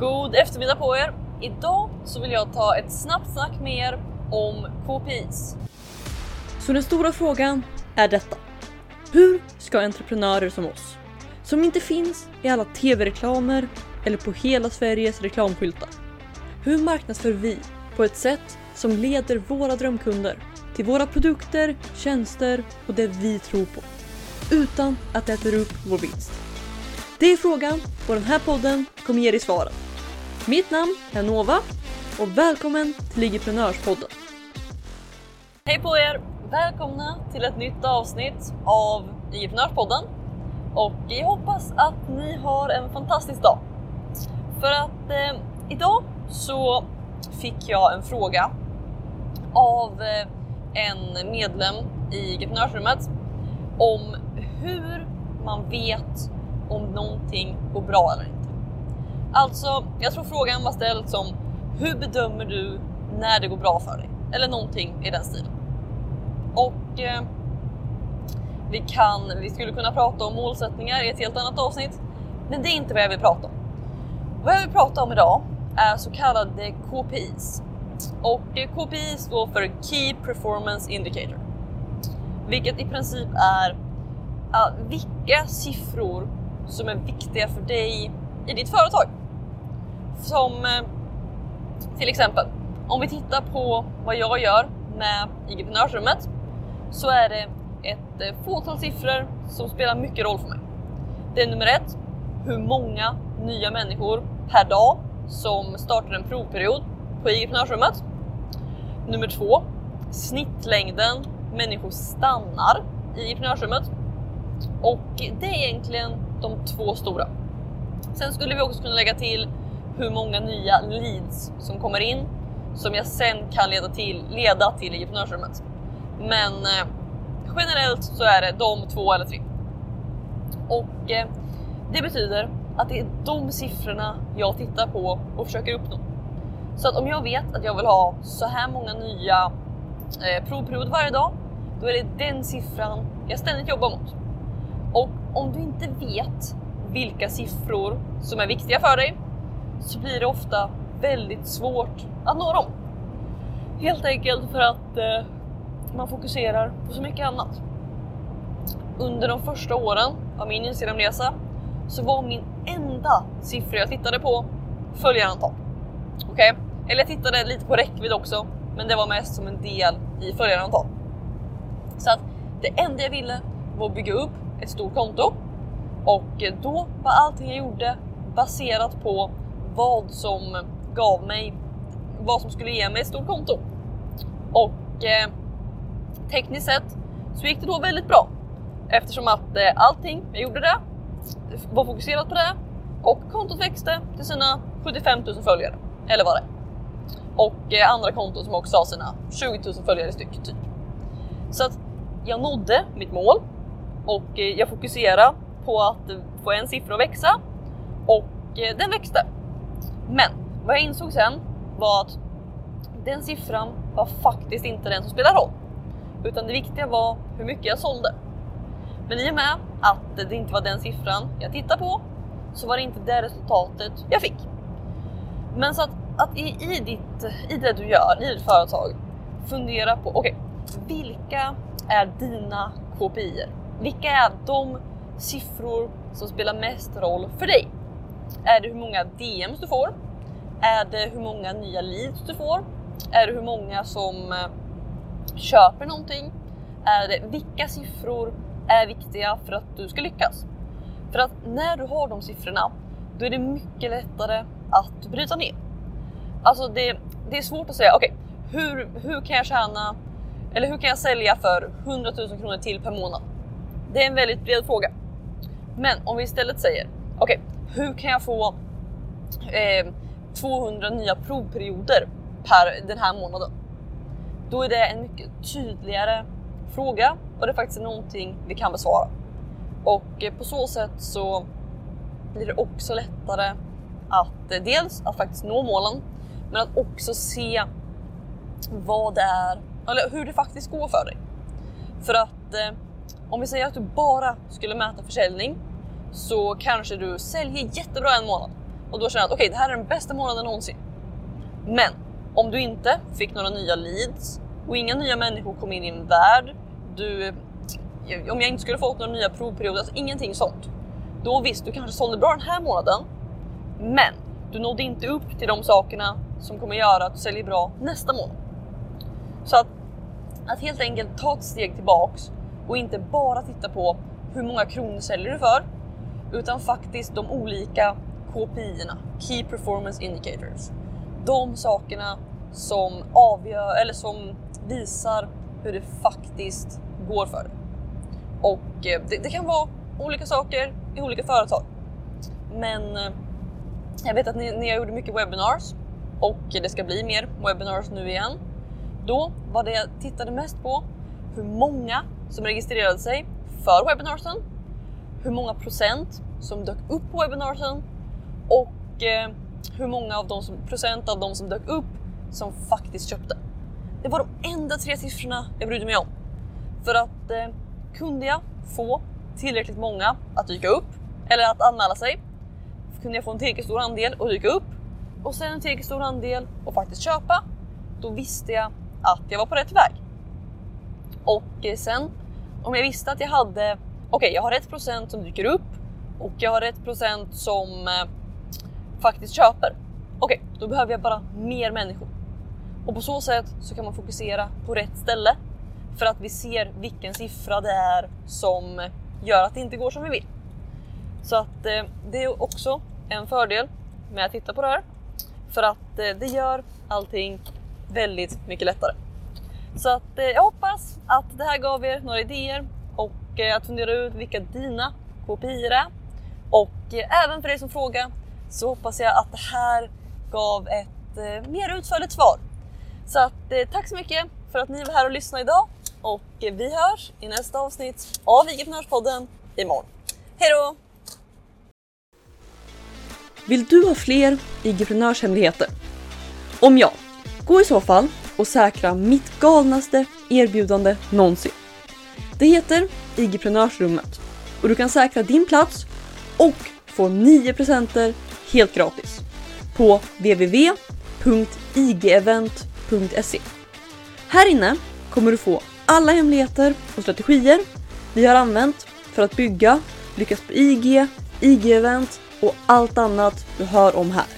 God eftermiddag på er! Idag så vill jag ta ett snabbt snack med er om KPIs. Så den stora frågan är detta. Hur ska entreprenörer som oss, som inte finns i alla tv-reklamer eller på hela Sveriges reklamskyltar. Hur marknadsför vi på ett sätt som leder våra drömkunder till våra produkter, tjänster och det vi tror på. Utan att det äter upp vår vinst. Det är frågan och den här podden kommer ge dig svaren. Mitt namn är Nova och välkommen till Ligiprenörspodden. Hej på er! Välkomna till ett nytt avsnitt av Ligiprenörspodden. Och jag hoppas att ni har en fantastisk dag. För att eh, idag så fick jag en fråga av eh, en medlem i Entreprenörsrummet om hur man vet om någonting går bra eller inte. Alltså, jag tror frågan var ställd som hur bedömer du när det går bra för dig? Eller någonting i den stilen. Och eh, vi, kan, vi skulle kunna prata om målsättningar i ett helt annat avsnitt, men det är inte vad jag vill prata om. Vad jag vill prata om idag är så kallade KPIs. Och eh, KPI står för Key Performance Indicator. Vilket i princip är uh, vilka siffror som är viktiga för dig i ditt företag. Som eh, till exempel, om vi tittar på vad jag gör med entreprenörsrummet så är det ett eh, fåtal siffror som spelar mycket roll för mig. Det är nummer ett, hur många nya människor per dag som startar en provperiod på entreprenörsrummet. Nummer två, snittlängden människor stannar i entreprenörsrummet. Och det är egentligen de två stora. Sen skulle vi också kunna lägga till hur många nya leads som kommer in som jag sen kan leda till, leda till entreprenörsrummet. Men eh, generellt så är det de två eller tre. Och eh, det betyder att det är de siffrorna jag tittar på och försöker uppnå. Så att om jag vet att jag vill ha så här många nya eh, provperioder varje dag, då är det den siffran jag ständigt jobbar mot. Och om du inte vet vilka siffror som är viktiga för dig så blir det ofta väldigt svårt att nå dem. Helt enkelt för att eh, man fokuserar på så mycket annat. Under de första åren av min Instagramresa så var min enda siffra jag tittade på följarantal. Okej? Okay? Eller jag tittade lite på räckvidd också, men det var mest som en del i följarantal. Så att det enda jag ville var att bygga upp ett stort konto och då var allting jag gjorde baserat på vad som gav mig, vad som skulle ge mig ett stort konto. Och eh, tekniskt sett så gick det då väldigt bra eftersom att eh, allting jag gjorde det var fokuserat på det och kontot växte till sina 75 000 följare eller vad det är. Och eh, andra konton som också har sina 20 000 följare styck typ. Så att jag nådde mitt mål och eh, jag fokuserade på att få en siffra att växa och eh, den växte. Men vad jag insåg sen var att den siffran var faktiskt inte den som spelar roll, utan det viktiga var hur mycket jag sålde. Men i och med att det inte var den siffran jag tittade på så var det inte det resultatet jag fick. Men så att, att i, i, ditt, i det du gör, i ditt företag, fundera på okej, okay, vilka är dina KPI? Vilka är de siffror som spelar mest roll för dig? Är det hur många DMs du får? Är det hur många nya leads du får? Är det hur många som eh, köper någonting? Är det vilka siffror är viktiga för att du ska lyckas? För att när du har de siffrorna, då är det mycket lättare att bryta ner. Alltså det, det är svårt att säga, okej, okay, hur, hur kan jag tjäna eller hur kan jag sälja för 100 000 kronor till per månad? Det är en väldigt bred fråga. Men om vi istället säger, okej, okay, hur kan jag få eh, 200 nya provperioder per den här månaden? Då är det en mycket tydligare fråga och det är faktiskt någonting vi kan besvara. Och eh, på så sätt så blir det också lättare att eh, dels att faktiskt nå målen, men att också se vad det är, eller hur det faktiskt går för dig. För att eh, om vi säger att du bara skulle mäta försäljning så kanske du säljer jättebra en månad. och då känner att okej, okay, det här är den bästa månaden någonsin. Men om du inte fick några nya leads och inga nya människor kom in i din värld, du, eh, om jag inte skulle fått några nya provperioder, alltså ingenting sånt. Då visst, du kanske sålde bra den här månaden, men du nådde inte upp till de sakerna som kommer göra att du säljer bra nästa månad. Så att, att helt enkelt ta ett steg tillbaks och inte bara titta på hur många kronor säljer du för, utan faktiskt de olika KPI-erna, Key Performance Indicators. De sakerna som avgör eller som visar hur det faktiskt går för dig. Och eh, det, det kan vara olika saker i olika företag. Men eh, jag vet att ni, ni har gjort mycket webinars och det ska bli mer webinars nu igen. Då var det jag tittade mest på hur många som registrerade sig för webinarsen, hur många procent som dök upp på webinarsen och eh, hur många av de som, procent av de som dök upp som faktiskt köpte. Det var de enda tre siffrorna jag brydde mig om. För att eh, kunde jag få tillräckligt många att dyka upp eller att anmäla sig kunde jag få en tillräckligt stor andel att dyka upp och sen en tillräckligt stor andel och faktiskt köpa. Då visste jag att jag var på rätt väg. Och eh, sen om jag visste att jag hade, okay, jag har rätt procent som dyker upp och jag har rätt procent som eh, faktiskt köper. Okej, okay, då behöver jag bara mer människor. Och på så sätt så kan man fokusera på rätt ställe för att vi ser vilken siffra det är som gör att det inte går som vi vill. Så att eh, det är också en fördel med att titta på det här för att eh, det gör allting väldigt mycket lättare. Så att eh, jag hoppas att det här gav er några idéer och att fundera ut vilka dina KPI är. Och eh, även för dig som frågar så hoppas jag att det här gav ett eh, mer utförligt svar. Så att tack så mycket för att ni var här och lyssnade idag och vi hörs i nästa avsnitt av IGP-podden imorgon. Hej då! Vill du ha fler IG-prenörshemligheter? Om ja, gå i så fall och säkra mitt galnaste erbjudande någonsin. Det heter IG-prenörsrummet och du kan säkra din plats och få 9 presenter helt gratis på www.igevent.se. Här inne kommer du få alla hemligheter och strategier vi har använt för att bygga, lyckas på IG, IG-event och allt annat du hör om här.